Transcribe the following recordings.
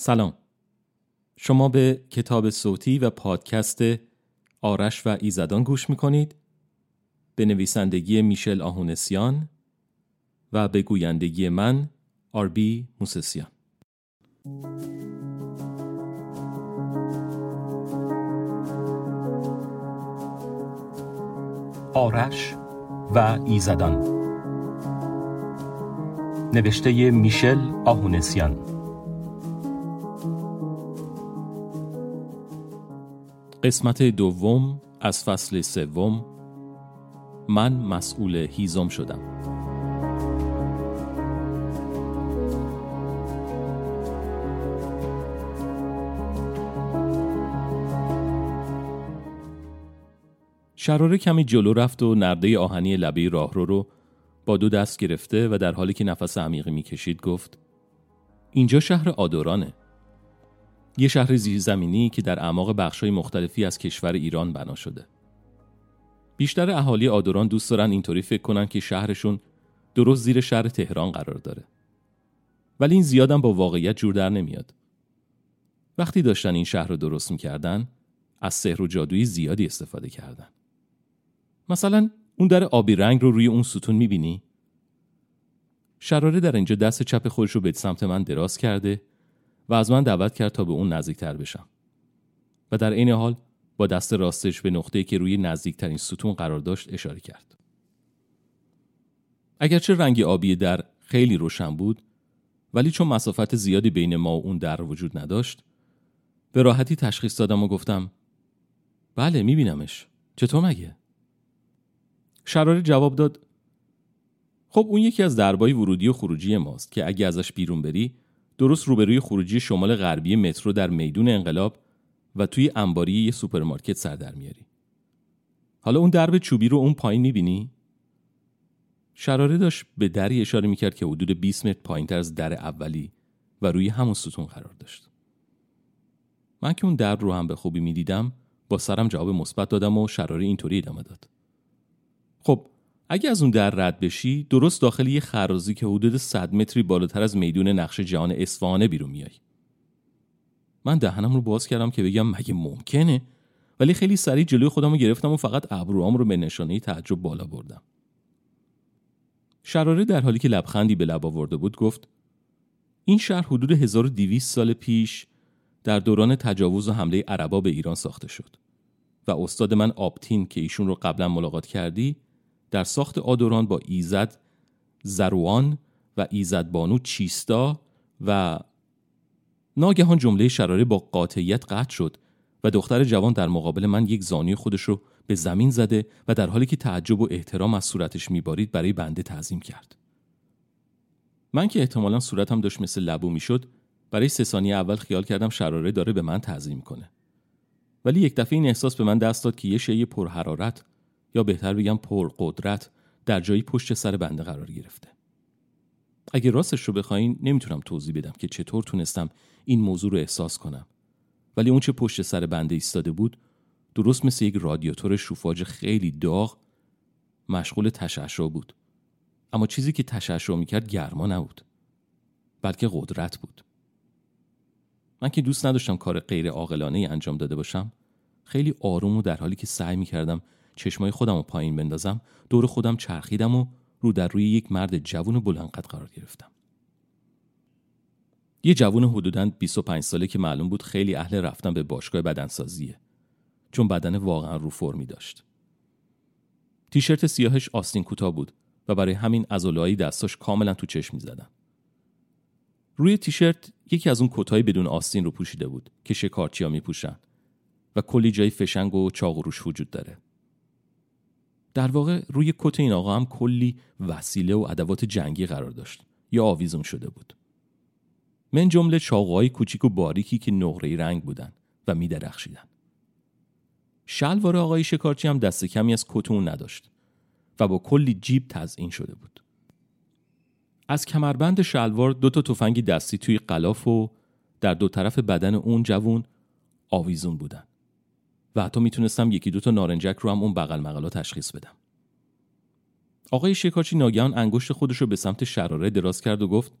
سلام. شما به کتاب صوتی و پادکست آرش و ایزدان گوش می‌کنید. به نویسندگی میشل آهونسیان و به گویندگی من آربی موسسیان. آرش و ایزدان. نوشته میشل آهونسیان. قسمت دوم از فصل سوم. من مسئول هیزم شدم. شراره کمی جلو رفت و نرده آهنی لبه راهرو رو با دو دست گرفته و در حالی که نفس عمیقی می‌کشید گفت اینجا شهر آدورانه. یه شهر زیرزمینی که در اعماق بخش‌های مختلفی از کشور ایران بنا شده. بیشتر اهالی آدوران دوست دارن اینطوری فکر کنن که شهرشون درست زیر شهر تهران قرار داره. ولی این زیادم با واقعیت جور در نمیاد. وقتی داشتن این شهر رو درست می‌کردن از سحر و جادویی زیادی استفاده کردن. مثلا اون در آبی رنگ رو روی اون ستون می‌بینی؟ شراره در اینجا دست چپ خودش رو به سمت من دراز کرده و از من دعوت کرد تا به اون نزدیکتر بشم و در این حال با دست راستش به نقطه‌ای که روی نزدیکترین ستون قرار داشت اشاره کرد. اگرچه رنگ آبی در خیلی روشن بود ولی چون مسافت زیادی بین ما و اون در وجود نداشت به راحتی تشخیص دادم و گفتم بله میبینمش چطور مگه؟ شراره جواب داد خب اون یکی از دربای ورودی و خروجی ماست که اگه ازش بیرون بری درست روبروی خروجی شمال غربی مترو در میدون انقلاب و توی انباری یه سوپرمارکت سر در میاری. حالا اون درب چوبی رو اون پایین می‌بینی؟ شراره داشت به دری اشاره می‌کرد که حدود 20 متر پایینتر از در اولی و روی همون ستون قرار داشت. من که اون در رو هم به خوبی می‌دیدم با سرم جواب مثبت دادم و شراره اینطوری ادامه داد. خب اگه از اون در رد بشی درست داخل یه خرازی که حدود 100 متری بالاتر از میدون نقش جهان اصفهانه بیرون میای. من دهنم رو باز کردم که بگم مگه ممکنه؟ ولی خیلی سریع جلوی خودم رو گرفتم و فقط ابروام رو به نشانه تعجب بالا بردم. شراره در حالی که لبخندی به لب آورده بود گفت این شهر حدود 1200 سال پیش در دوران تجاوز و حمله عربا به ایران ساخته شد و استاد من آبتین که ایشون رو قبلا ملاقات کردی در ساخت آدوران با ایزد زروان و ایزد بانو چیستا و ناگهان جمله شراره با قاطعیت قطع شد و دختر جوان در مقابل من یک زانی خودش رو به زمین زده و در حالی که تعجب و احترام از صورتش میبارید برای بنده تعظیم کرد. من که احتمالا صورتم داشت مثل لبو می‌شد برای سه ثانیه اول خیال کردم شراره داره به من تعظیم کنه. ولی یک دفعه این احساس به من دست داد که یه شی پرحرارت بهتر بگم پر قدرت در جایی پشت سر بنده قرار گرفته. اگه راستش رو بخواین نمی‌تونم توضیح بدم که چطور تونستم این موضوع رو احساس کنم. ولی اون چه پشت سر بنده ایستاده بود درست مثل یک رادیاتور شوفاژ خیلی داغ مشغول تشعشع بود. اما چیزی که تشعشع می‌کرد گرما نبود. بلکه قدرت بود. من که دوست نداشتم کار غیر عاقلانه انجام داده باشم خیلی آروم و در حالی که سعی می‌کردم چشمای خودم رو پایین بندازم دور خودم چرخیدم و رو در روی یک مرد جوون و بلندقد قرار گرفتم. یه جوون حدوداً 25 ساله که معلوم بود خیلی اهل رفتن به باشگاه بدنسازیه. چون بدن واقعا رو فرمی داشت. تیشرت سیاهش آستین کوتاه بود و برای همین ازولایی دستاش کاملا تو چشم می‌زدن. روی تیشرت یکی از اون کتای بدون آستین رو پوشیده بود که شکارچیا میپوشن و کلی جای فشنگ و چاق روش وجود داره. در واقع روی کت این آقا هم کلی وسیله و ادوات جنگی قرار داشت یا آویزون شده بود من جمله چاقوهای کوچیک و باریکی که نقره رنگ بودن و می درخشیدن. شلوار آقای شکارچی هم دست کمی از کتون نداشت و با کلی جیب تزئین شده بود. از کمربند شلوار دو تا تفنگی دستی توی قلاف و در دو طرف بدن اون جوون آویزون بودن. و حتی می‌تونستم یکی دوتا نارنجک رو هم اون بغل مقالا تشخیص بدم. آقای شکارچی ناگهان انگشت خودش رو به سمت شراره دراز کرد و گفت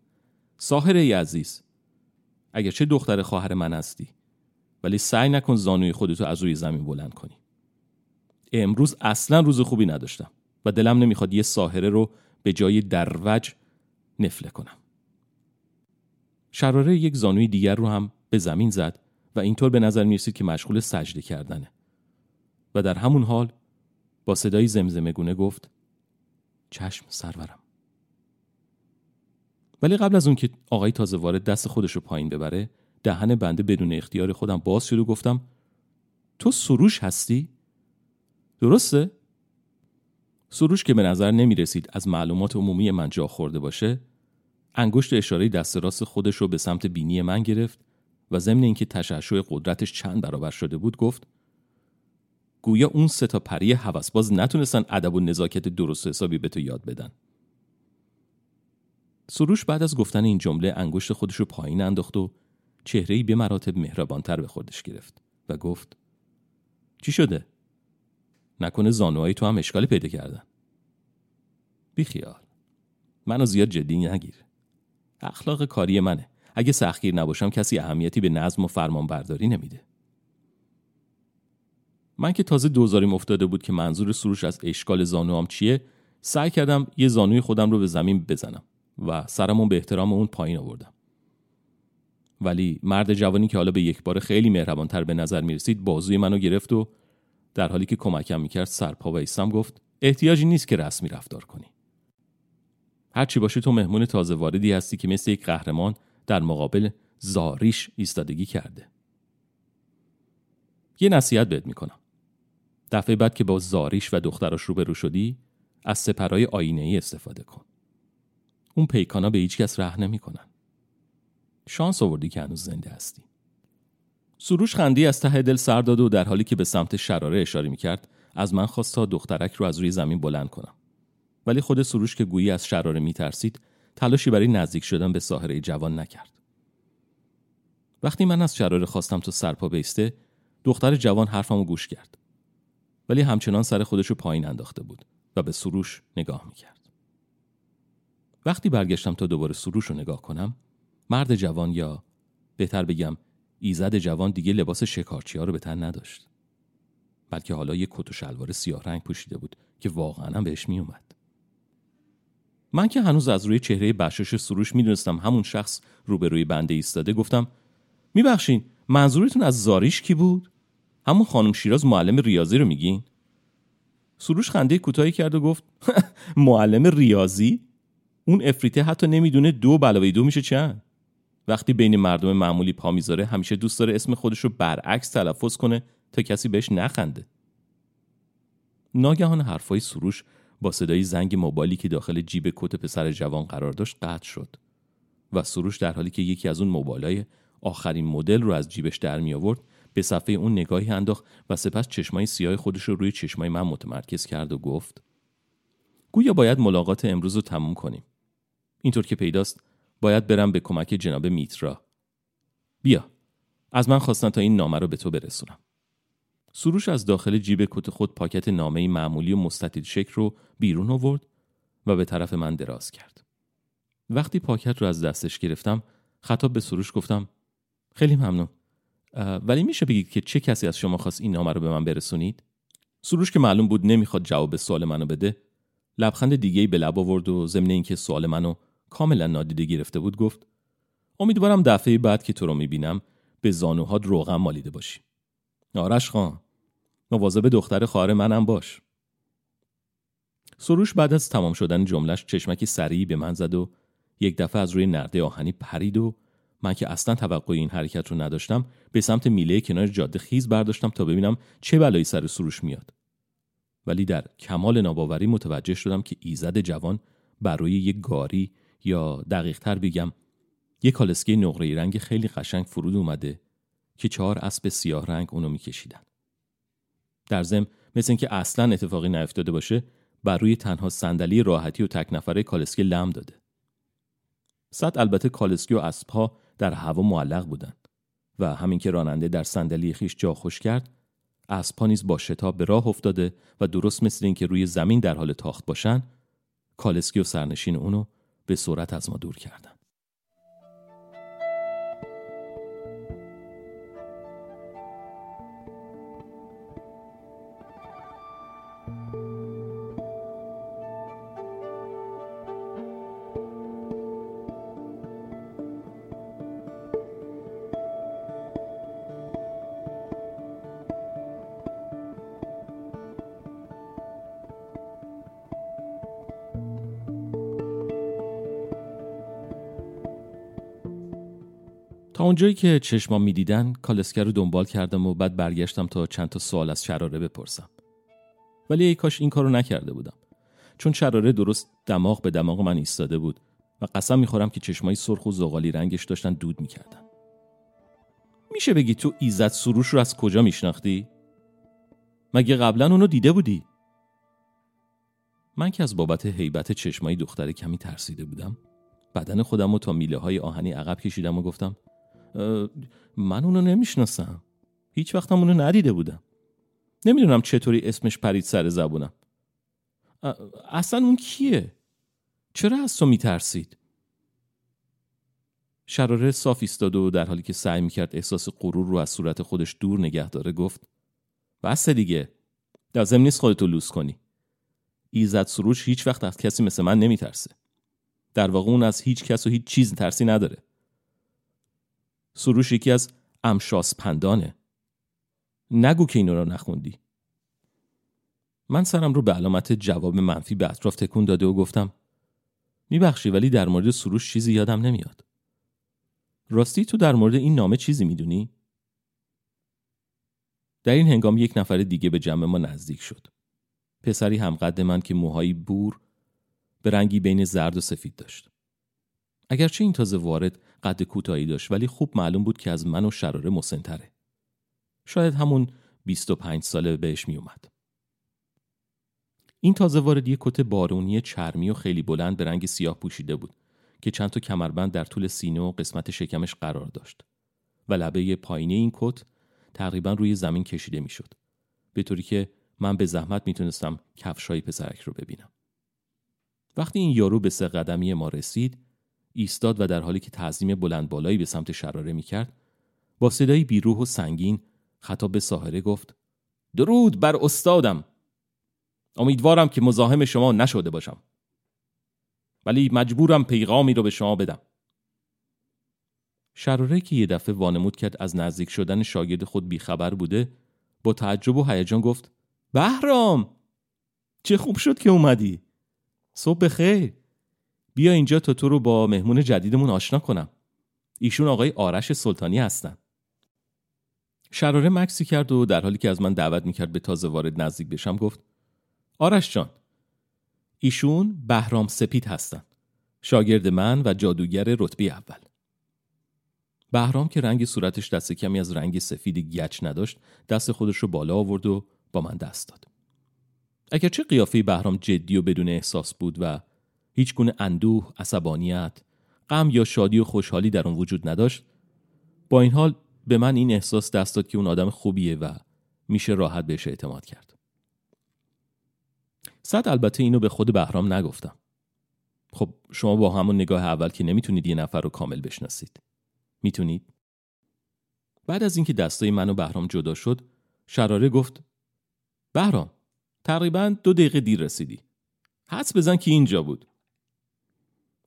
ساهره ای عزیز اگرچه دختر خواهر من هستی ولی سعی نکن زانوی خودتو از روی زمین بلند کنی امروز اصلا روز خوبی نداشتم و دلم نمی‌خواد یه ساهره رو به جای دروج نفله کنم شراره یک زانوی دیگر رو هم به زمین زد و اینطور به نظر می‌رسید که مشغول سجده کردنه و در همون حال با صدای زمزمه گونه گفت چشم سرورم ولی قبل از اون که آقای تازه وارد دست خودش رو پایین ببره دهن بنده بدون اختیار خودم باز شد و گفتم تو سروش هستی؟ درسته؟ سروش که به نظر نمی رسید از معلومات عمومی من جا خورده باشه انگشت اشاره دست راست خودش رو به سمت بینی من گرفت و ضمن اینکه تشعشع قدرتش چند برابر شده بود گفت گویا اون سه تا پری هوسباز نتونستن ادب و نزاکت درست حسابی به تو یاد بدن. سروش بعد از گفتن این جمله انگشت خودش رو پایین انداخت و چهره به مراتب مهربانتر به خودش گرفت و گفت چی شده؟ نکنه زانوهای تو هم اشکالی پیدا کردن. بیخیال. منو زیاد جدی نگیر. اخلاق کاری منه. اگه سختگیر نباشم کسی اهمیتی به نظم و فرمان برداری نمیده. من که تازه دوزاریم افتاده بود که منظور سروش از اشکال زانوام چیه سعی کردم یه زانوی خودم رو به زمین بزنم و سرمون به احترام اون پایین آوردم. ولی مرد جوانی که حالا به یک بار خیلی مهربانتر به نظر می رسید بازوی منو گرفت و در حالی که کمکم می‌کرد سرپا و گفت احتیاجی نیست که رسمی رفتار کنی. هرچی باشه تو مهمون تازه واردی هستی که مثل یک قهرمان در مقابل زاریش ایستادگی کرده. یه نصیحت بهت می‌کنم. دفعه بعد که با زاریش و دختراش روبرو شدی از سپرهای آینه ای استفاده کن. اون پیکانا به هیچ کس ره نمی‌کنن. شانس آوردی که هنوز زنده هستی. سروش خندی از ته دل سر داد و در حالی که به سمت شراره اشاره می‌کرد از من خواست تا دخترک رو از روی زمین بلند کنم. ولی خود سروش که گویی از شراره میترسید تلاشی برای نزدیک شدن به ساحره جوان نکرد. وقتی من از شراره خواستم تا سرپا بیسته دختر جوان حرفمو گوش کرد. ولی همچنان سر خودش رو پایین انداخته بود و به سروش نگاه می‌کرد. وقتی برگشتم تا دوباره سروش رو نگاه کنم مرد جوان یا بهتر بگم ایزد جوان دیگه لباس شکارچی ها رو به تن نداشت. بلکه حالا یه کت و شلوار سیاه رنگ پوشیده بود که واقعا بهش می اومد. من که هنوز از روی چهره بشاش سروش می‌دونستم همون شخص روبروی بنده ایستاده گفتم میبخشین منظورتون از زاریش کی بود؟ همون خانم شیراز معلم ریاضی رو میگین؟ سروش خنده کوتاهی کرد و گفت معلم ریاضی؟ اون افریته حتی نمی‌دونه دو بلاوی دو میشه چند. وقتی بین مردم معمولی پا می‌ذاره همیشه دوست داره اسم خودش رو برعکس تلفظ کنه تا کسی بهش نخنده. ناگهان حرفای سروش با صدای زنگ موبایلی که داخل جیب کت پسر جوان قرار داشت قطع شد و سروش در حالی که یکی از اون موبایلای آخرین مدل رو از جیبش در می آورد به صفحه اون نگاهی انداخت و سپس چشمای سیاه خودش رو روی چشمای من متمرکز کرد و گفت گویا باید ملاقات امروز رو تموم کنیم. اینطور که پیداست باید برم به کمک جناب میترا. بیا از من خواستن تا این نامه رو به تو برسونم. سروش از داخل جیب کت خود پاکت نامه معمولی و مستطیل شکل رو بیرون آورد و به طرف من دراز کرد. وقتی پاکت رو از دستش گرفتم خطاب به سروش گفتم خیلی ممنون. ولی میشه بگید که چه کسی از شما خواست این نامه رو به من برسونید؟ سروش که معلوم بود نمی‌خواد جواب سوال منو بده لبخند دیگه به لب آورد و ضمن اینکه سوال منو کاملا نادیده گرفته بود گفت امیدوارم دفعه بعد که تو رو می‌بینم به زانوهات روغم مالیده باشی. آرش خان مواظب دختر خواهر منم باش. سروش بعد از تمام شدن جملش چشمکی سریعی به من زد و یک دفعه از روی نرده آهنی پرید و من که اصلا توقع این حرکت رو نداشتم به سمت میله کنار جاده خیز برداشتم تا ببینم چه بلایی سر سروش میاد. ولی در کمال ناباوری متوجه شدم که ایزد جوان بر روی یک گاری یا دقیق تر بگم یک کالسکه نقره رنگ خیلی قشنگ فرود اومده که چهار اسب سیاه رنگ اونو میکشیدن. در ضمن مثل اینکه اصلا اتفاقی نیفتاده باشه بر روی تنها صندلی راحتی و تک نفره کالسکه لم داده. صد البته کالسکی و اسبها در هوا معلق بودند و همین که راننده در صندلی خیش جا خوش کرد اسبها نیز با شتاب به راه افتاده و درست مثل اینکه روی زمین در حال تاخت باشن کالسکی و سرنشین اونو به صورت از ما دور کردن اونجایی که چشمام می‌دیدن کالسکر رو دنبال کردم و بعد برگشتم تا چند تا سوال از شراره بپرسم ولی ای کاش این کارو نکرده بودم چون شراره درست دماغ به دماغ من ایستاده بود و قسم می‌خورم که چشمای سرخ و زغالی رنگش داشتن دود می‌کردن میشه بگی تو ایزت سروش رو از کجا میشناختی؟ مگه قبلا اونو دیده بودی؟ من که از بابت حیبت چشمایی دختر کمی ترسیده بودم بدن خودم رو تا میله های آهنی عقب کشیدم و گفتم من اونو نمی‌شناسم. هیچ وقتم اونو ندیده بودم. نمی‌دونم چطوری اسمش پرید سر زبونم. اصلا اون کیه؟ چرا از تو میترسید؟ شراره صاف ایستاد و در حالی که سعی می‌کرد احساس غرور رو از صورت خودش دور نگه داره گفت بس دیگه. لازم نیست خودتو لوس کنی. ایزد سروش هیچ وقت از کسی مثل من نمیترسه. در واقع اون از هیچ کس و هیچ چیز ترسی نداره. سروش یکی از امشاس پندانه نگو که اینو رو نخوندی من سرم رو به علامت جواب منفی به اطراف تکون داده و گفتم میبخشی ولی در مورد سروش چیزی یادم نمیاد راستی تو در مورد این نامه چیزی می‌دونی؟ در این هنگام یک نفر دیگه به جمع ما نزدیک شد. پسری همقد من که موهایی بور به رنگی بین زرد و سفید داشت. اگرچه این تازه وارد قد کوتاهی داشت ولی خوب معلوم بود که از من و شراره مسنتره. شاید همون 25 ساله بهش می اومد. این تازه وارد یک کت بارونی چرمی و خیلی بلند به رنگ سیاه پوشیده بود که چند تا کمربند در طول سینه و قسمت شکمش قرار داشت و لبه پایینی این کت تقریبا روی زمین کشیده می‌شد به طوری که من به زحمت می‌تونستم کفشای پسرک رو ببینم وقتی این یارو به سه قدمی ما رسید ایستاد و در حالی که تعظیم بلند بالایی به سمت شراره می‌کرد با صدایی بیروح و سنگین خطاب به ساحره گفت درود بر استادم! امیدوارم که مزاحم شما نشده باشم ولی مجبورم پیغامی رو به شما بدم. شراره که یه دفعه وانمود کرد از نزدیک شدن شاگرد خود بیخبر بوده با تعجب و هیجان گفت بهرام! چه خوب شد که اومدی! صبح بخیر! بیا اینجا تا تو رو با مهمون جدیدمون آشنا کنم. ایشون آقای آرش سلطانی هستن. شراره مکسی کرد و در حالی که از من دعوت می‌کرد به تازه وارد نزدیک بشم گفت آرش جان ایشون بهرام سپید هستن. شاگرد من و جادوگر رتبه اول. بهرام که رنگ صورتش دست کمی از رنگ سفید گچ نداشت دست خودش رو بالا آورد و با من دست داد. اگرچه قیافه بهرام جدی و بدون احساس بود و هیچ گونه اندوه، عصبانیت، غم یا شادی و خوشحالی در اون وجود نداشت. با این حال به من این احساس دست داد که اون آدم خوبیه و میشه راحت بهش اعتماد کرد. صد البته اینو به خود بهرام نگفتم. خب شما با همون نگاه اول که نمی‌تونید یه نفر رو کامل بشناسید. می‌تونید؟ بعد از اینکه دستای من و بهرام جدا شد شراره گفت بهرام تقریبا دو دقیقه دیر رسیدی. حدس بزن که اینجا بود.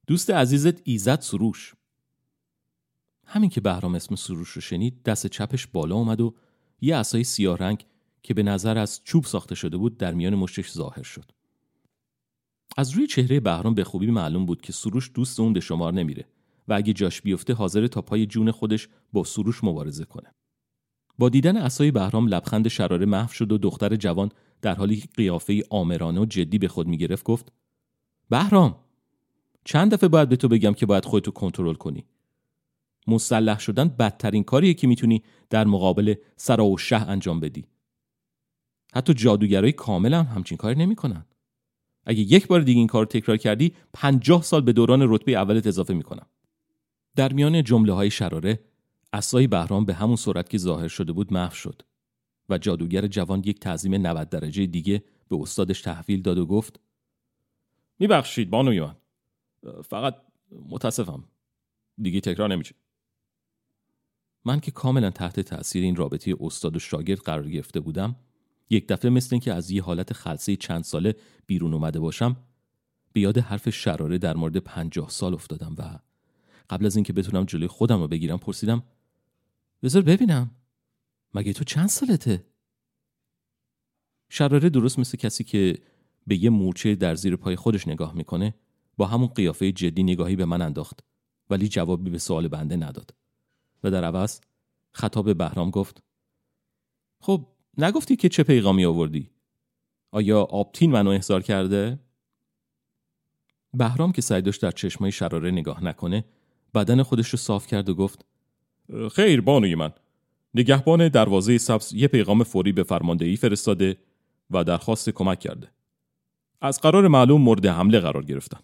دوست عزیزت ایزد سروش همین که بهرام اسم سروش رو شنید دست چپش بالا اومد و یه عصای سیاه رنگ که به نظر از چوب ساخته شده بود در میان مشتش ظاهر شد. از روی چهره بهرام به خوبی معلوم بود که سروش دوست اون به شمار نمیره و اگه جاش بیفته حاضر تا پای جون خودش با سروش مبارزه کنه. با دیدن اسای بهرام لبخند شراره محو شد و دختر جوان در حالی قیافه آمرانه و جدی به خود می‌گرفت گفت بهرام چند دفعه باید به تو بگم که باید خودتو کنترل کنی. مسلح شدن بدترین کاریه که می‌تونی در مقابل سرا و شه انجام بدی. حتی جادوگرای کامل هم همچین کاری نمی‌کنن. اگه یک بار دیگه این کار تکرار کردی پنجاه سال به دوران رتبه اولت اضافه می‌کنم. در میان جمله های شراره اسای بهرام به همون صورت که ظاهر شده بود محو شد و جادوگر جوان یک تعظیم 90 درجه دیگه به استادش تحویل داد و گفت میبخشید بانوی من فقط متاسفم دیگه تکرار نمیشه من که کاملا تحت تاثیر این رابطه استاد و شاگرد قرار گرفته بودم یک دفعه مثل اینکه از یه حالت خلصه چند ساله بیرون اومده باشم به یاد حرف شراره در مورد پنجاه سال افتادم و قبل از اینکه بتونم جلوی خودم رو بگیرم پرسیدم بذار ببینم مگه تو چند سالته؟ شراره درست مثل کسی که به یه مورچه در زیر پای خودش نگاه می‌کنه با همون قیافه جدی نگاهی به من انداخت ولی جوابی به سوال بنده نداد و در عوض خطاب بهرام گفت خب نگفتی که چه پیغامی آوردی؟ آیا آبتین منو احضار کرده؟ بهرام که سعی داشت در چشمای شراره نگاه نکنه بدن خودش رو صاف کرد و گفت خیر بانوی من نگهبان دروازه سبز یه پیغام فوری به فرماندهی فرستاده و درخواست کمک کرده از قرار معلوم مورد حمله قرار گرفتن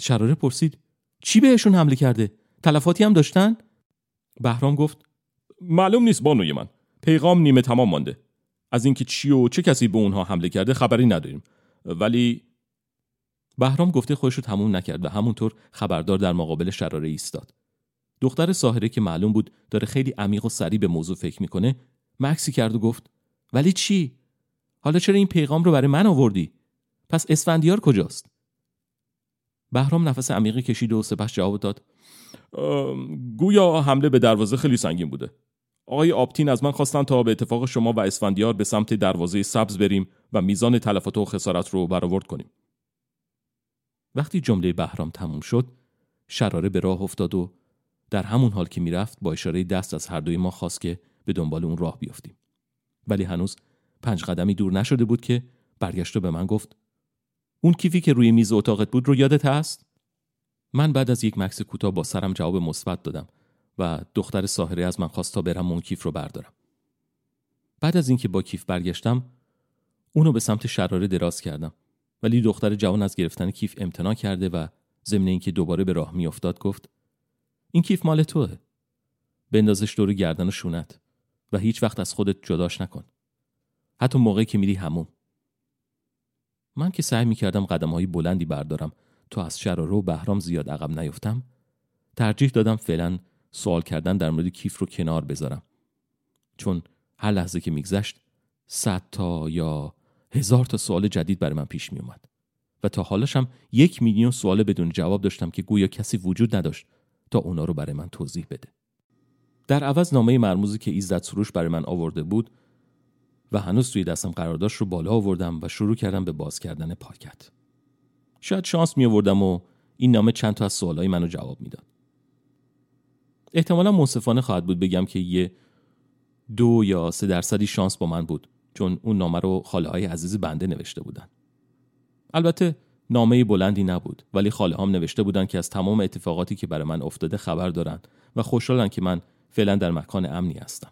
شراره پرسید چی بهشون حمله کرده؟ تلفاتی هم داشتن؟ بهرام گفت معلوم نیست بانوی من پیغام نیمه تمام مانده. از اینکه چی و چه کسی به اونها حمله کرده خبری نداریم. ولی بهرام گفته خودش رو تموم نکرد و همونطور خبردار در مقابل شراره ایستاد. دختر ساهره که معلوم بود داره خیلی عمیق و سریع به موضوع فکر می‌کنه مکسی کرد و گفت ولی چی؟ حالا چرا این پیغام رو برای من آوردی؟ پس اسفندیار کجاست؟ بهرام نفس عمیقی کشید و سپس جواب داد. گویا حمله به دروازه خیلی سنگین بوده. آقای آپتین از من خواستن تا به اتفاق شما و اسفندیار به سمت دروازه سبز بریم و میزان تلفات و خسارت رو برآورد کنیم. وقتی جمله بهرام تموم شد شراره به راه افتاد و در همون حال که می‌رفت با اشاره دست از هر دوی ما خواست که به دنبال اون راه بیافتیم. ولی هنوز پنج قدمی دور نشده بود که برگشت و به من گفت اون کیفی که روی میز اتاقت بود رو یادت هست؟ من بعد از یک مکس کوتاه با سرم جواب مثبت دادم و دختر ساحره از من خواست تا برم اون کیف رو بردارم. بعد از اینکه با کیف برگشتم اونو به سمت شراره دراز کردم. ولی دختر جوان از گرفتن کیف امتناع کرده و ضمن اینکه دوباره به راه میافتاد گفت این کیف مال توه. بندازش دور گردن و شونت و هیچ وقت از خودت جداش نکن. حتی موقعی که میری همون من که سعی می‌کردم قدم های بلندی بردارم تا از شراره و بهرام زیاد عقب نیفتم ترجیح دادم فعلا سوال کردن در مورد کیف رو کنار بذارم. چون هر لحظه که میگذشت صد تا یا هزار تا سوال جدید برای من پیش میومد و تا حالشم یک میلیون سوال بدون جواب داشتم که گویا کسی وجود نداشت تا اونا رو برای من توضیح بده. در عوض نامه مرموزی که ایزد سروش برای من آورده بود و هنوز توی دستم قرار داشت رو بالا آوردم و شروع کردم به باز کردن پاکت. شاید شانس می آوردم و این نامه چند تا از سوالای منو جواب می‌داد. احتمالا منصفانه خواهد بود بگم که یه دو یا سه درصدی شانس با من بود چون اون نامه رو خاله های عزیز بنده نوشته بودن. البته نامه بلندی نبود ولی خاله هم نوشته بودن که از تمام اتفاقاتی که برای من افتاده خبر دارن و خوشحالن که من فعلا در مکان امنی هستم.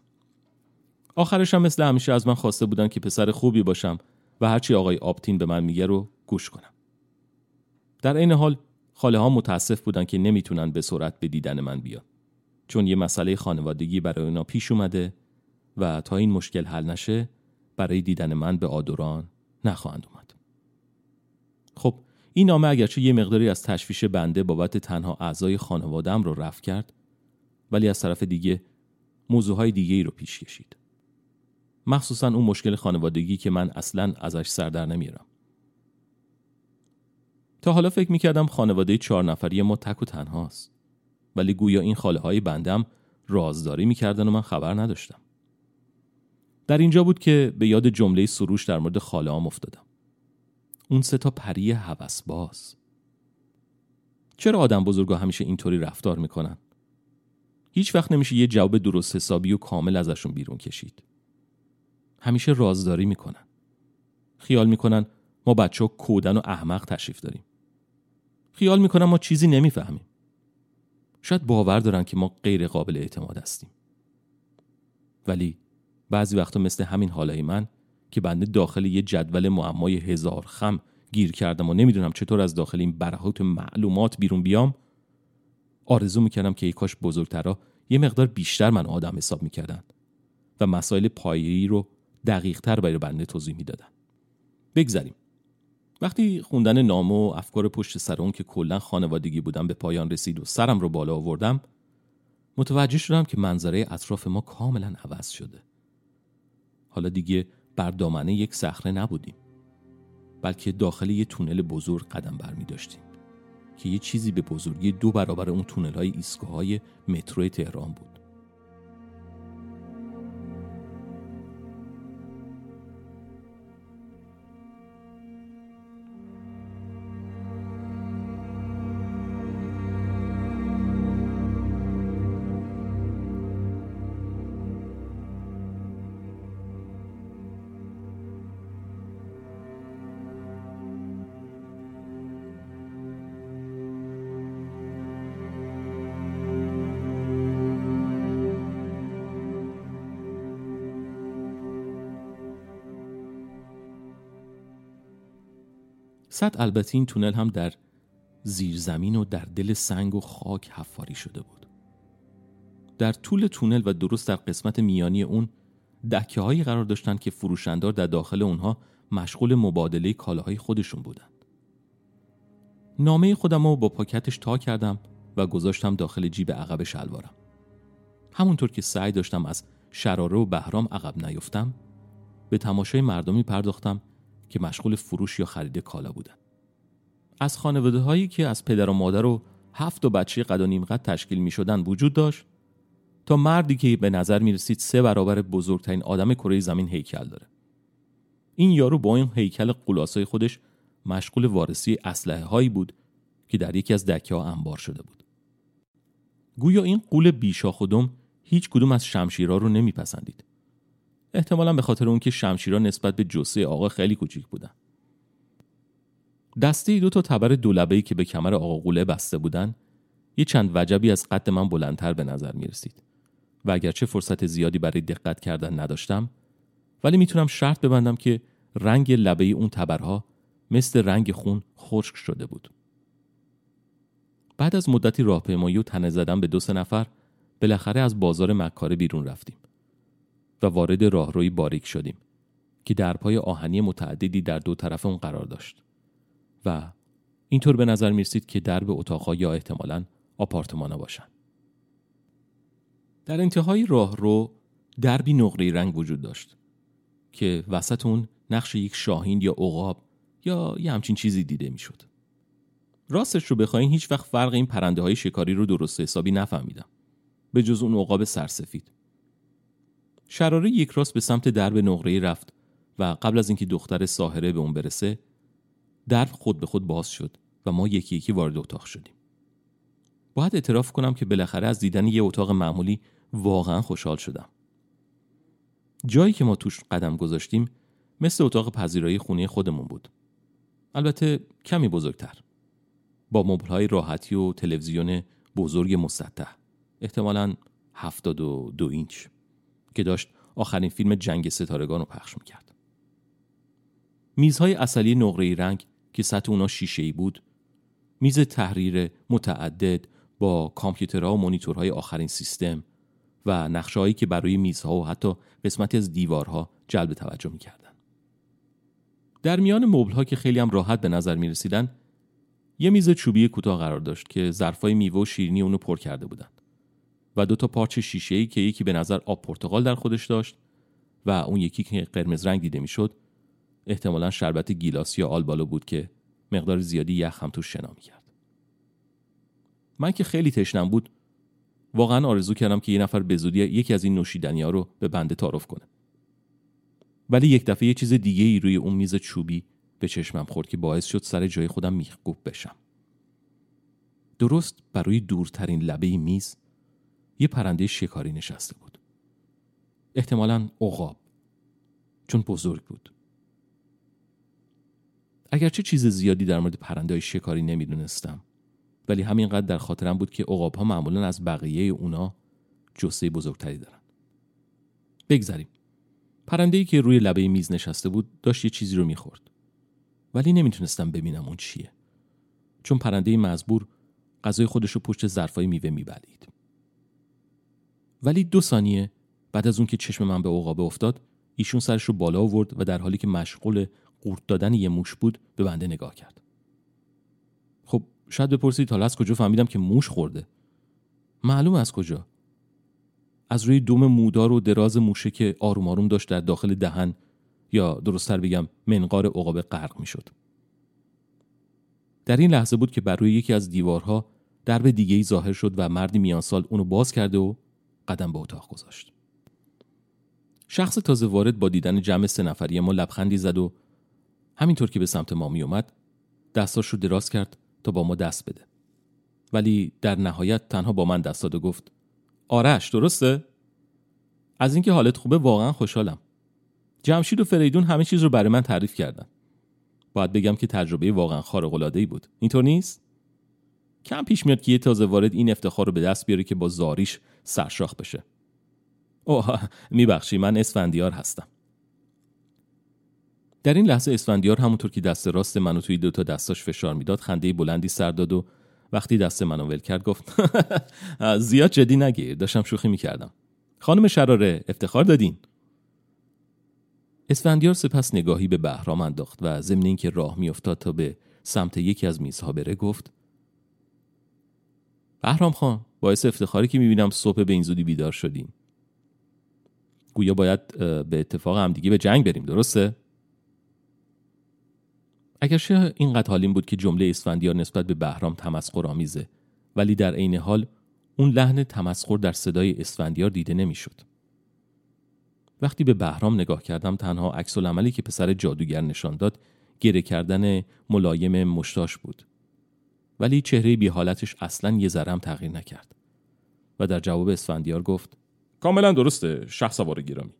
آخرش هم مثل همیشه از من خواسته بودن که پسر خوبی باشم و هرچی آقای آبتین به من میگه رو گوش کنم. در این حال خاله ها متاسف بودن که نمی‌تونن به سرعت به دیدن من بیان. چون یه مسئله خانوادگی برای اونا پیش اومده و تا این مشکل حل نشه برای دیدن من به آدوران نخواهند اومد. خب این نامه اگرچه یه مقداری از تشویش بنده بابت تنها اعضای خانوادم رو رفت کرد ولی از طرف دیگه موضوعهای دیگه ای رو پیش کشید. مخصوصا اون مشکل خانوادگی که من اصلا ازش سر در نمیارم. تا حالا فکر می‌کردم خانواده چهار نفری ما تک و تنهاست. ولی گویا این خاله های بندم رازداری می‌کردن و من خبر نداشتم. در اینجا بود که به یاد جمله سروش در مورد خاله هم افتادم. اون سه تا پری هوس باز. چرا آدم بزرگا همیشه اینطوری رفتار می‌کنن؟ هیچ وقت نمیشه یه جواب درست حسابی و کامل ازشون بیرون کشید. همیشه رازداری می‌کنن. خیال می‌کنن ما بچه ها کودن و احمق تشریف داریم. خیال می‌کنن ما چیزی نمی‌فهمیم. شاید باور دارن که ما غیر قابل اعتماد هستیم. ولی بعضی وقتا مثل همین حالای من که بنده داخل یه جدول معمای هزار خم گیر کردم و نمی‌دونم چطور از داخل این برهات معلومات بیرون بیام آرزو می‌کردم که ای کاش بزرگترا یه مقدار بیشتر من آدم حساب می‌کردن و مسائل پایه‌ای رو دقیقتر برای بنده توضیح می‌دادن بگذریم. وقتی خوندن نامه و افکار پشت سر اون که کلا خانوادگی بودم به پایان رسید و سرم رو بالا آوردم متوجه شدم که منظره اطراف ما کاملا عوض شده. حالا دیگه بر دامنه یک صخره نبودیم بلکه داخل یه تونل بزرگ قدم برمی داشتیم که یه چیزی به بزرگی دو برابر اون تونل های ایستگاه مترو تهران بود. صد البته این تونل هم در زیرزمین و در دل سنگ و خاک حفاری شده بود. در طول تونل و درست در قسمت میانی اون دکه هایی قرار داشتن که فروشندار در داخل اونها مشغول مبادله کالاهای خودشون بودن نامه خودم رو با پاکتش تا کردم و گذاشتم داخل جیب عقب شلوارم. همونطور که سعی داشتم از شراره و بهرام عقب نیفتم به تماشای مردمی پرداختم که مشغول فروش یا خرید کالا بودن. از خانواده هایی که از پدر و مادر و هفت و بچه قد و نیم قد تشکیل می شدن وجود داشت تا مردی که به نظر می رسید سه برابر بزرگترین آدم کره زمین هیکل داره. این یارو با این هیکل قلاسای خودش مشغول وارسی اسلحه هایی بود که در یکی از دکه ها انبار شده بود. گویا این قول بیشا خودم هیچ کدوم از شمشیرها رو نمیپسندید. احتمالا به خاطر اون که شمشیرها نسبت به جسه آقا خیلی کوچیک بودن. دسته دو تا تبر دولبه که به کمر آقا قوله بسته بودن یه چند وجبی از قد من بلندتر به نظر می رسید و اگرچه فرصت زیادی برای دقت کردن نداشتم ولی می‌تونم شرط ببندم که رنگ لبه اون تبرها مثل رنگ خون خشک شده بود. بعد از مدتی راهپیمایی و تنه زدن به دو سه نفر بالاخره از بازار مکاره بیرون رفتیم. و وارد راهروی باریک شدیم که درپای آهنی متعددی در دو طرف اون قرار داشت و اینطور به نظر می‌رسید که درب اتاقها یا احتمالا آپارتمانا باشن در انتهای راهرو دربی نقره رنگ وجود داشت که وسط اون نقش یک شاهین یا عقاب یا یه همچین چیزی دیده می‌شد. راستش رو بخواین هیچ وقت فرق این پرنده های شکاری رو درست حسابی نفهمیدم. به جز اون عقاب سرسفید. شراره یک راست به سمت درب نقره رفت و قبل از اینکه دختر ساهره به اون برسه درب خود به خود باز شد و ما یکی یکی وارد اتاق شدیم. باید اعتراف کنم که بالاخره از دیدن یه اتاق معمولی واقعا خوشحال شدم. جایی که ما توش قدم گذاشتیم مثل اتاق پذیرایی خونه خودمون بود. البته کمی بزرگتر. با مبلهای راحتی و تلویزیون بزرگ مسطح. احتمالا هفتاد و دو اینچ که داشت آخرین فیلم جنگ ستارگان رو پخش می‌کرد. میزهای اصلی نقره رنگ که سطح اونا شیشه ای بود میز تحریر متعدد با کامپیوترها و مونیتورهای آخرین سیستم و نقشههایی که برای میزها و حتی قسمتی از دیوارها جلب توجه می‌کردن. در میان مبلها که خیلی هم راحت به نظر می رسیدن یه میز چوبی کوتاه قرار داشت که ظرفای میوه و شیرینی اونو پر کرده بودن و دو تا پارچه شیشه ای که یکی به نظر آب پرتقال در خودش داشت و اون یکی که قرمز رنگ دیده می‌شد احتمالا شربت گیلاس یا آلبالو بود که مقدار زیادی یخ هم توش شنا کرد. من که خیلی تشنم بود واقعا آرزو کردم که یه نفر به زودی یکی از این نوشیدنی ها رو به بنده تعارف کنه ولی یک دفعه یه چیز دیگه ای روی اون میز چوبی به چشمم خورد که باعث شد سر جای خودم میخکوب بشم درست برای دورترین لبه میز یه پرنده شکاری نشسته بود. احتمالا عقاب چون بزرگ بود. اگرچه چیز زیادی در مورد پرنده های شکاری نمی‌دونستم ولی همینقدر در خاطرم بود که عقاب ها معمولا از بقیه اونا جسه بزرگتری دارن. بگذریم. پرنده ای که روی لبه میز نشسته بود داشت یه چیزی رو می‌خورد. ولی نمی‌تونستم ببینم اون چیه. چون پرنده مزبور غذای خودش رو پشت ظرفای میوه میبلید. ولی دو ثانیه. بعد از اون که چشم من به عقابه افتاد ایشون سرش رو بالا آورد و در حالی که مشغول قورت دادن یه موش بود به بنده نگاه کرد. خب شاید بپرسید حالا از کجا فهمیدم که موش خورده؟ معلوم از کجا؟ از روی دوم مودار و دراز موشه که آروم آروم داشت در داخل دهن یا درستتر بگم منقار عقاب غرق می‌شد. در این لحظه بود که بر روی یکی از دیوارها درب دیگه ای ظاهر شد و مردی میان سال اونو باز کرده و قدم به اتاق گذاشت. شخص تازه وارد با دیدن جمع سه نفری ما لبخندی زد و همینطور که به سمت ما می اومد دستاش رو دراز کرد تا با ما دست بده. ولی در نهایت تنها با من دست داد و گفت آرش درسته؟ از اینکه حالت خوبه واقعا خوشحالم. جمشید و فریدون همه چیز رو برای من تعریف کردن. باید بگم که تجربه واقعا خارق ای بود. اینطور نیست؟ کم پیش میاد که یه تازه وارد این افتخار رو به دست بیاره که با زاریش سرشاخ بشه. اوه میبخشی من اسفندیار هستم. در این لحظه اسفندیار همونطور که دست راست منو توی دوتا دستاش فشار می‌داد خنده بلندی سر داد و وقتی دست منو ول کرد گفت زیاد جدی نگیر داشتم شوخی می‌کردم خانم شراره افتخار دادین اسفندیار سپس نگاهی به بهرام انداخت و ضمن اینکه راه میافتاد تا به سمت یکی از میزها بره گفت بهرام خان باعث افتخاری که می‌بینم صبح به این زودی بیدار شدیم گویا باید به اتفاق همدیگه به جنگ بریم درسته؟ اگرچه اینقدر حالیم بود که جمله اسفندیار نسبت به بهرام تمسخر آمیزه ولی در عین حال اون لحن تمسخر در صدای اسفندیار دیده نمی‌شد. وقتی به بهرام نگاه کردم تنها عکس عملی که پسر جادوگر نشان داد گره کردن ملایم مشتاش بود ولی چهره بی حالتش اصلا یه ذرم تغییر نکرد. و در جواب اسفندیار گفت کاملا درسته شخص سوار گرامی.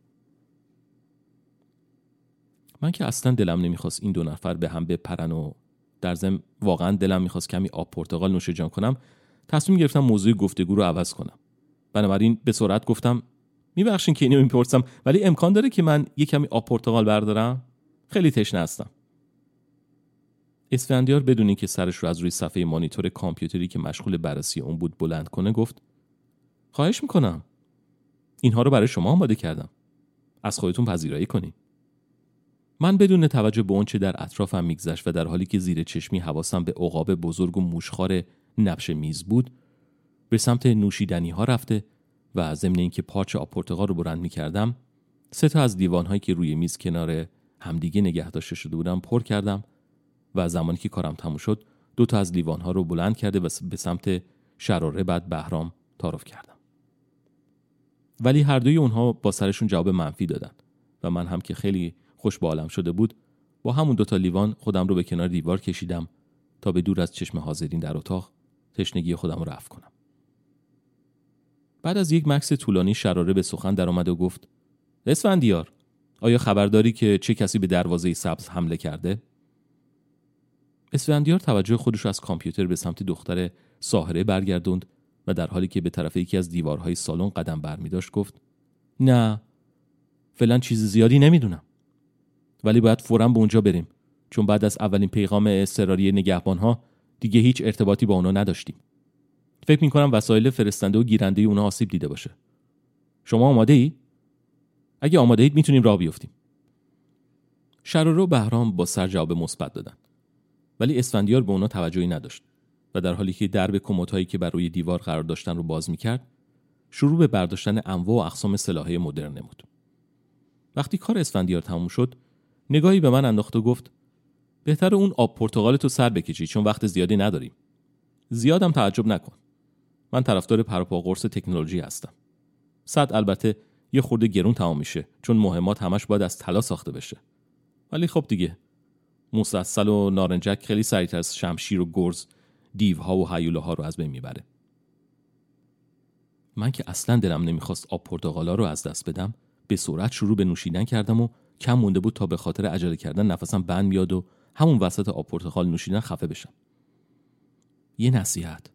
من که اصلا دلم نمی‌خواست این دو نفر به هم بپرن و در ضمن واقعا دلم می‌خواست کمی آب پرتقال نوش جان کنم تصمیم گرفتم موضوع گفتگو رو عوض کنم. بنابراین به سرعت گفتم میبخشین که اینو می‌پرسم ولی امکان داره که من یه کمی آب پرتقال بردارم؟ خیلی تشنه هستم. اسفندیار بدون اینکه سرش رو از روی صفحه مانیتور کامپیوتری که مشغول بررسی اون بود بلند کنه گفت خواهش می‌کنم. اینها رو برای شما آماده کردم. از خودتون پذیرایی کنین. من بدون توجه به اونچه در اطرافم میگذشت و در حالی که زیر چشمی حواسم به عقاب بزرگ و موشخار نبش میز بود به سمت نوشیدنی ها رفته و ضمن اینکه پارچه آب پرتقال رو برند می‌کردم سه تا از دیوانهایی که روی میز کنار همدیگه نگه داشته شده بودم پر کردم و زمانی که کارم تموم شد دو تا از لیوان رو بلند کرده و به سمت شراره بعد بهرام تعارف کردم. ولی هر دوی اونها با سرشون جواب منفی دادن و من هم که خیلی خوش به شده بود با همون دوتا لیوان خودم رو به کنار دیوار کشیدم تا به دور از چشم حاضرین در اتاق تشنگی خودم رو رفت کنم. بعد از یک مکس طولانی شراره به سخن درآمد و گفت اسفندیار آیا خبرداری که چه کسی به دروازه سبز حمله کرده؟ اسفندیار توجه خودش از کامپیوتر به سمت دختر ساهره برگردوند و در حالی که به طرف یکی از دیوارهای سالن قدم برمی داشت گفت نه فعلا چیز زیادی نمی‌دونم. ولی باید فورا به اونجا بریم چون بعد از اولین پیغام اضطراری نگهبانها دیگه هیچ ارتباطی با اونا نداشتیم. فکر می کنم وسایل فرستنده و گیرنده اونا آسیب دیده باشه. شما آماده ای؟ اگه آماده اید می‌تونیم راه بیفتیم. شرارو بهرام با سر جواب مثبت دادن. ولی اسفندیار به اونا توجهی نداشت و در حالی که درب کموتایی که بر روی دیوار قرار داشتن رو باز می‌کرد شروع به برداشتن انواع و اقسام سلاحهای مدرن نمود. وقتی کار اسفندیار تموم شد نگاهی به من انداخت و گفت بهتر اون آب پرتغال تو سر بکشی چون وقت زیادی نداریم. زیادم تعجب نکن. من طرفدار پروپا قرص تکنولوژی هستم. صد البته یه خورده گرون تمام میشه چون مهمات همش باید از طلا ساخته بشه. ولی خب دیگه مسلسل و نارنجک خیلی سریعتر از شمشیر و گرز دیوها و حیوله ها رو از بین می‌بره. من که اصلا دلم نمی‌خواست آب پرتغالا رو از دست بدم به سرعت شروع به نوشیدن کردم و کم مونده بود تا به خاطر عجله کردن نفسم بند میاد و همون وسط آب پرتغال نوشیدن خفه بشم. یه نصیحت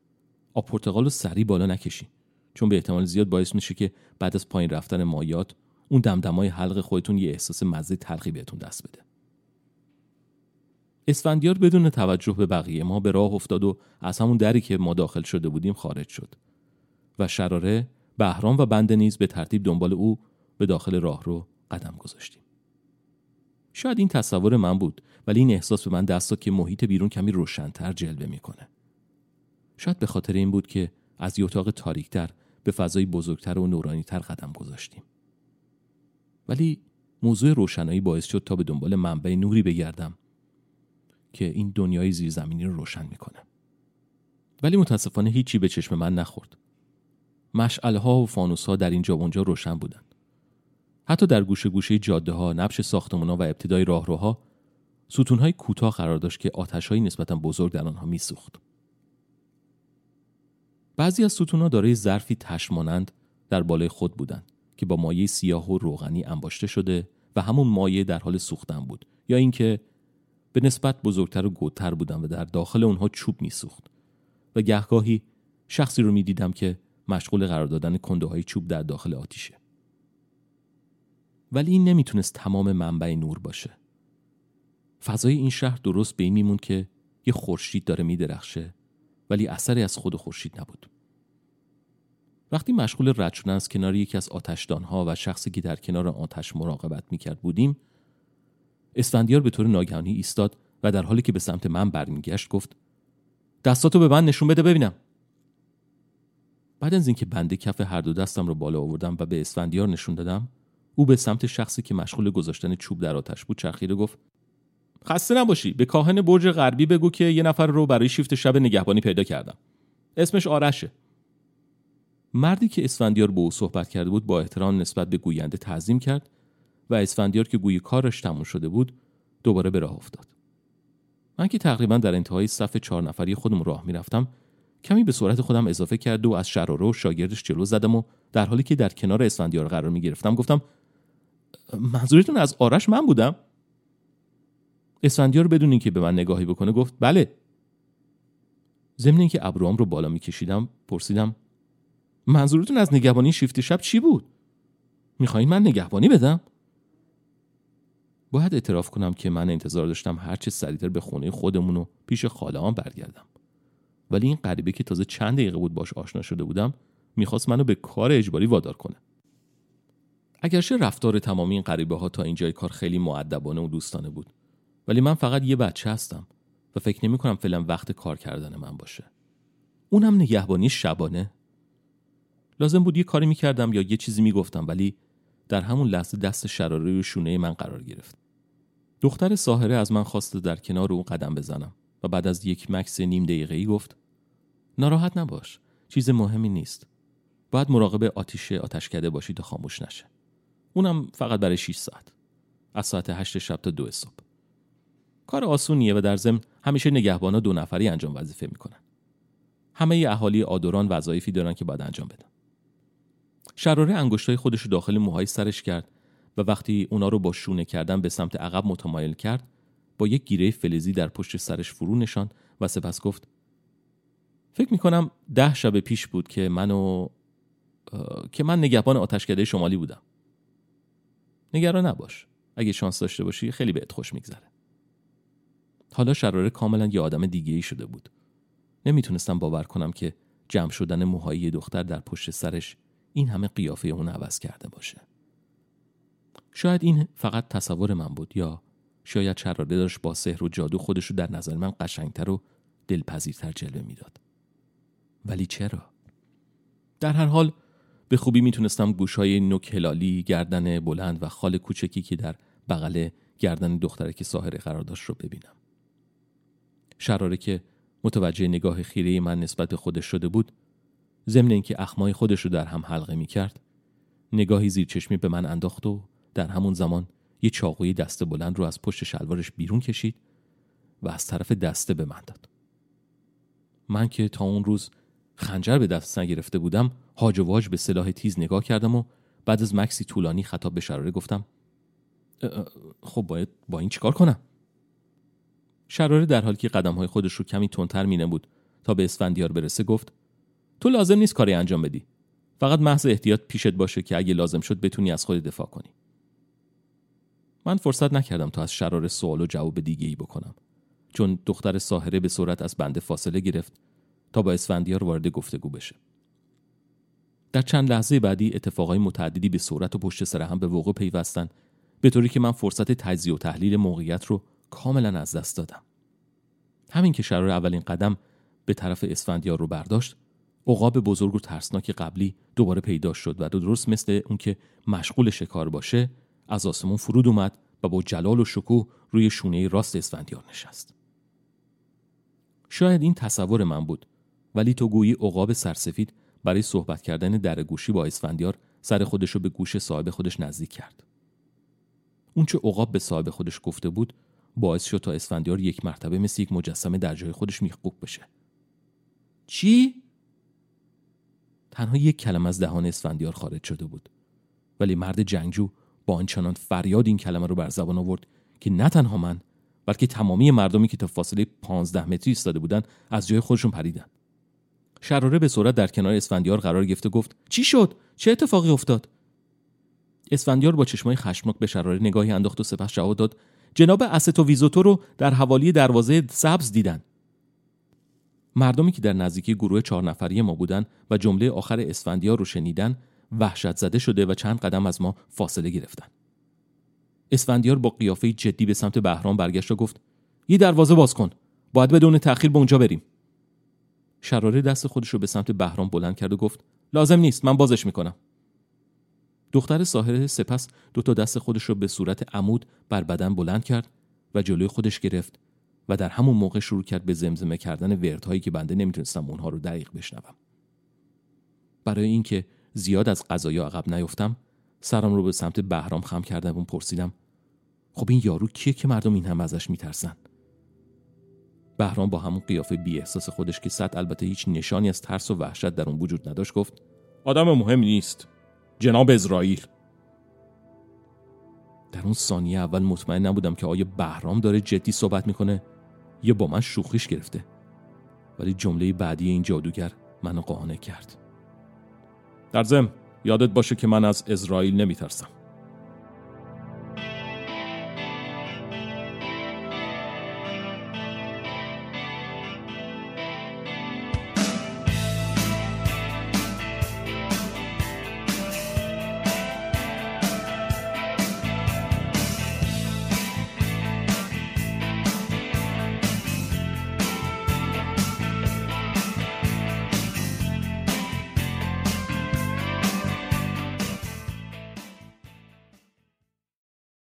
آب پرتغال رو سریع بالا نکشی چون به احتمال زیاد باعث میشه که بعد از پایین رفتن مایات اون دمدمای حلق خودتون یه احساس مزه تلخی بهتون دست بده. اسفندیار بدون توجه به بقیه ما به راه افتاد و از همون دری که ما داخل شده بودیم خارج شد. و شراره بهرام و بنده نیز به ترتیب دنبال او به داخل راه رو قدم گذاشتیم. شاید این تصور من بود ولی این احساس به من دست که محیط بیرون کمی روشنتر جلوه می‌کنه. شاید به خاطر این بود که از یه اتاق تاریکتر به فضای بزرگتر و نورانیتر قدم گذاشتیم. ولی موضوع روشنایی باعث شد تا به دنبال منبع نوری بگردم که این دنیای زیرزمینی رو روشن می‌کنه. ولی متاسفانه هیچی به چشم من نخورد. مشعل ها و فانوس ها در اینجا و اونجا روشن بودند حتی در گوشه گوشه جاده ها نبش ساختمان ها و ابتدای راهروها ستون های کوتاه قرار داشت که آتش های نسبتا بزرگ در آنها میسوخت. بعضی از ستون ها دارای ظرفی تشمانند در بالای خود بودند که با مایه سیاه و روغنی انباشته شده و همون مایه در حال سوختن بود. یا اینکه به نسبت بزرگتر و گودتر بودن و در داخل اونها چوب میسوخت. و گهگاهی شخصی رو می‌دیدم که مشغول قرار دادن کنده های چوب در داخل آتیشه. ولی این نمی‌تونست تمام منبع نور باشه. فضای این شهر درست به این میمون که یه خورشید داره میدرخشه ولی اثری از خود خورشید نبود. وقتی مشغول رد شدن از کنار یکی از آتشدانها و شخصی که در کنار آتش مراقبت می‌کرد بودیم اسفندیار به طور ناگهانی ایستاد و در حالی که به سمت من برمیگشت گفت دستاتو به من نشون بده ببینم. بعد از اینکه بنده کف هر دو دستم رو بالا آوردم و به اسفندیار نشون دادم او به سمت شخصی که مشغول گذاشتن چوب در آتش بود چرخیده گفت خسته نباشی به کاهن برج غربی بگو که یه نفر رو برای شیفت شب نگهبانی پیدا کردم. اسمش آرشه. مردی که اسفندیار به او صحبت کرده بود با احترام نسبت به گوینده تعظیم کرد و اسفندیار که گویی کارش تموم شده بود دوباره به راه افتاد. من که تقریبا در انتهای صف چهار نفری خودم راه می‌رفتم کمی به سرعت خودم اضافه کرد و از شراره و شاگردش جلو زدم و در حالی که در کنار اسفندیار قرار می گرفتم گفتم منظورتون از آرش من بودم؟ اسفندیار بدون اینکه به من نگاهی بکنه گفت بله. ضمن اینکه ابروام رو بالا میکشیدم پرسیدم منظورتون از نگهبانی شیفت شب چی بود؟ می‌خواین من نگهبانی بدم؟ باید اعتراف کنم که من انتظار داشتم هرچه سریعتر به خونه خودمون و پیش خاله برگردم. ولی این غریبه که تازه چند دقیقه بود باش آشنا شده بودم می‌خواست منو به کار اجباری وادار کنه. اگرچه رفتار تمامی این غریبه ها تا اینجای کار خیلی معدبانه و دوستانه بود ولی من فقط یه بچه هستم و فکر نمی کنم فعلا وقت کار کردن من باشه. اونم نگهبانی شبانه. لازم بود یه کاری می‌کردم یا یه چیزی می‌گفتم ولی در همون لحظه دست شراره روی شونه من قرار گرفت. دختر ساهره از من خواست در کنار او قدم بزنم و بعد از یک مکس نیم دقیقه ای گفت ناراحت نباش چیز مهمی نیست. باید مراقب آتیش آتشکده باشی تا خاموش نشه. اونم فقط برای 6 ساعت. از ساعت 8 شب تا دو صبح. کار آسونیه و در ضمن همیشه نگهبانا دو نفری انجام وظیفه می‌کنن. همه اهالی آدوران وظایفی دارن که باید انجام بدن. شراره انگشتای خودش داخل موهای سرش کرد و وقتی اونا رو با شونه کردن به سمت عقب متمایل کرد با یک گیره فلزی در پشت سرش فرو نشاند و سپس گفت فکر می‌کنم ده شب پیش بود که منو که من نگهبان آتشکده شمالی بودم. نگران نباش. اگه شانس داشته باشی خیلی بهت خوش میگذره. حالا شراره کاملا یه آدم دیگه ای شده بود. نمی‌تونستم باور کنم که جمع شدن موهای دختر در پشت سرش این همه قیافه اون عوض کرده باشه. شاید این فقط تصور من بود یا شاید شراره داشت با سحر و جادو خودش رو در نظر من قشنگتر و دلپذیرتر جلوه می‌داد. ولی چرا؟ در هر حال به خوبی می‌تونستم گوشهای نوک هلالی گردن بلند و خال کوچکی که در بغل گردن دختره که ساحره قرار داشت رو ببینم. شراره که متوجه نگاه خیره من نسبت به خودش شده بود ضمن اینکه اخمای خودش رو در هم حلقه می کرد نگاهی زیر چشمی به من انداخت و در همون زمان یه چاقوی دست بلند رو از پشت شلوارش بیرون کشید و از طرف دسته به من داد. من که تا اون روز خنجر به دست نگرفته بودم هاج و واج به سلاح تیز نگاه کردم و بعد از مکسی طولانی خطاب به شراره گفتم خب باید با این چیکار کنم؟ شراره در حالی که قدم های خودش رو کمی تندتر مینه بود تا به اسفندیار برسه گفت تو لازم نیست کاری انجام بدی. فقط محض احتیاط پیشت باشه که اگه لازم شد بتونی از خود دفاع کنی. من فرصت نکردم تا از شراره سوال و جواب دیگه ای بکنم چون دختر ساهره به صورت از بنده فاصله گرفت تا با اسفندیار وارد گفتگو بشه. در چند لحظه بعدی اتفاقای متعددی به صورت و پشت سر هم به وقوع پیوستن به طوری که من فرصت تجزیه و تحلیل موقعیت رو کاملا از دست دادم. همین که شرار اولین قدم به طرف اسفندیار رو برداشت عقاب بزرگ و ترسناک قبلی دوباره پیدا شد و درست مثل اون که مشغول شکار باشه از آسمون فرود اومد و با جلال و شکوه روی شونه راست اسفندیار نشست. شاید این تصور من بود ولی تو گویی عقاب سرسفید برای صحبت کردن در گوشی با اسفندیار سر خودش رو به گوش صاحب خودش نزدیک کرد. اون چه عقاب به صاحب خودش گفته بود باعث شد تا اسفندیار یک مرتبه مثل یک مجسمه در جای خودش میخکوب بشه. چی؟ تنها یک کلمه از دهان اسفندیار خارج شده بود ولی مرد جنگجو با آنچنان فریاد این کلمه رو بر زبان آورد که نه تنها من بلکه تمامی مردمی که تا فاصله 15 متری ایستاده بودند از جای خودشون پریدن. شراره به صورت در کنار اسفندیار قرار گرفته گفت چی شد؟ چه اتفاقی افتاد؟ اسفندیار با چشمای خشمناک به شراره نگاهی انداخت و سپس جواب داد جناب استو ویزوتو رو در حوالی دروازه سبز دیدن. مردمی که در نزدیکی گروه چهار نفری ما بودن و جمله آخر اسفندیار رو شنیدن وحشت زده شده و چند قدم از ما فاصله گرفتن. اسفندیار با قیافه جدی به سمت بهرام برگشت و گفت یه دروازه باز کن باید بدون تأخیر به اونجا بریم. شراره دست خودش رو به سمت بهرام بلند کرد و گفت لازم نیست من بازش می‌کنم. دختر ساحره سپس دو تا دست خودش رو به صورت عمود بر بدن بلند کرد و جلوی خودش گرفت و در همون موقع شروع کرد به زمزمه کردن وردهایی که بنده نمی‌تونستم اونها رو دقیق بشنوم. برای اینکه زیاد از قضایا عقب نیفتم. سرم رو به سمت بهرام خم کردم و پرسیدم خب این یارو کیه که مردم این هم ازش میترسن؟ بهرام با همون قیافه بی احساس خودش که صد البته هیچ نشانی از ترس و وحشت در اون وجود نداشت گفت آدم مهم نیست. جناب اسرائیل. در اون ثانیه اول مطمئن نبودم که آیا بهرام داره جدی صحبت می‌کنه یا با من شوخیش گرفته. ولی جمله بعدی این جادوگر منو قانع کرد. در ضمن یادت باشه که من از اسرائیل نمیترسم.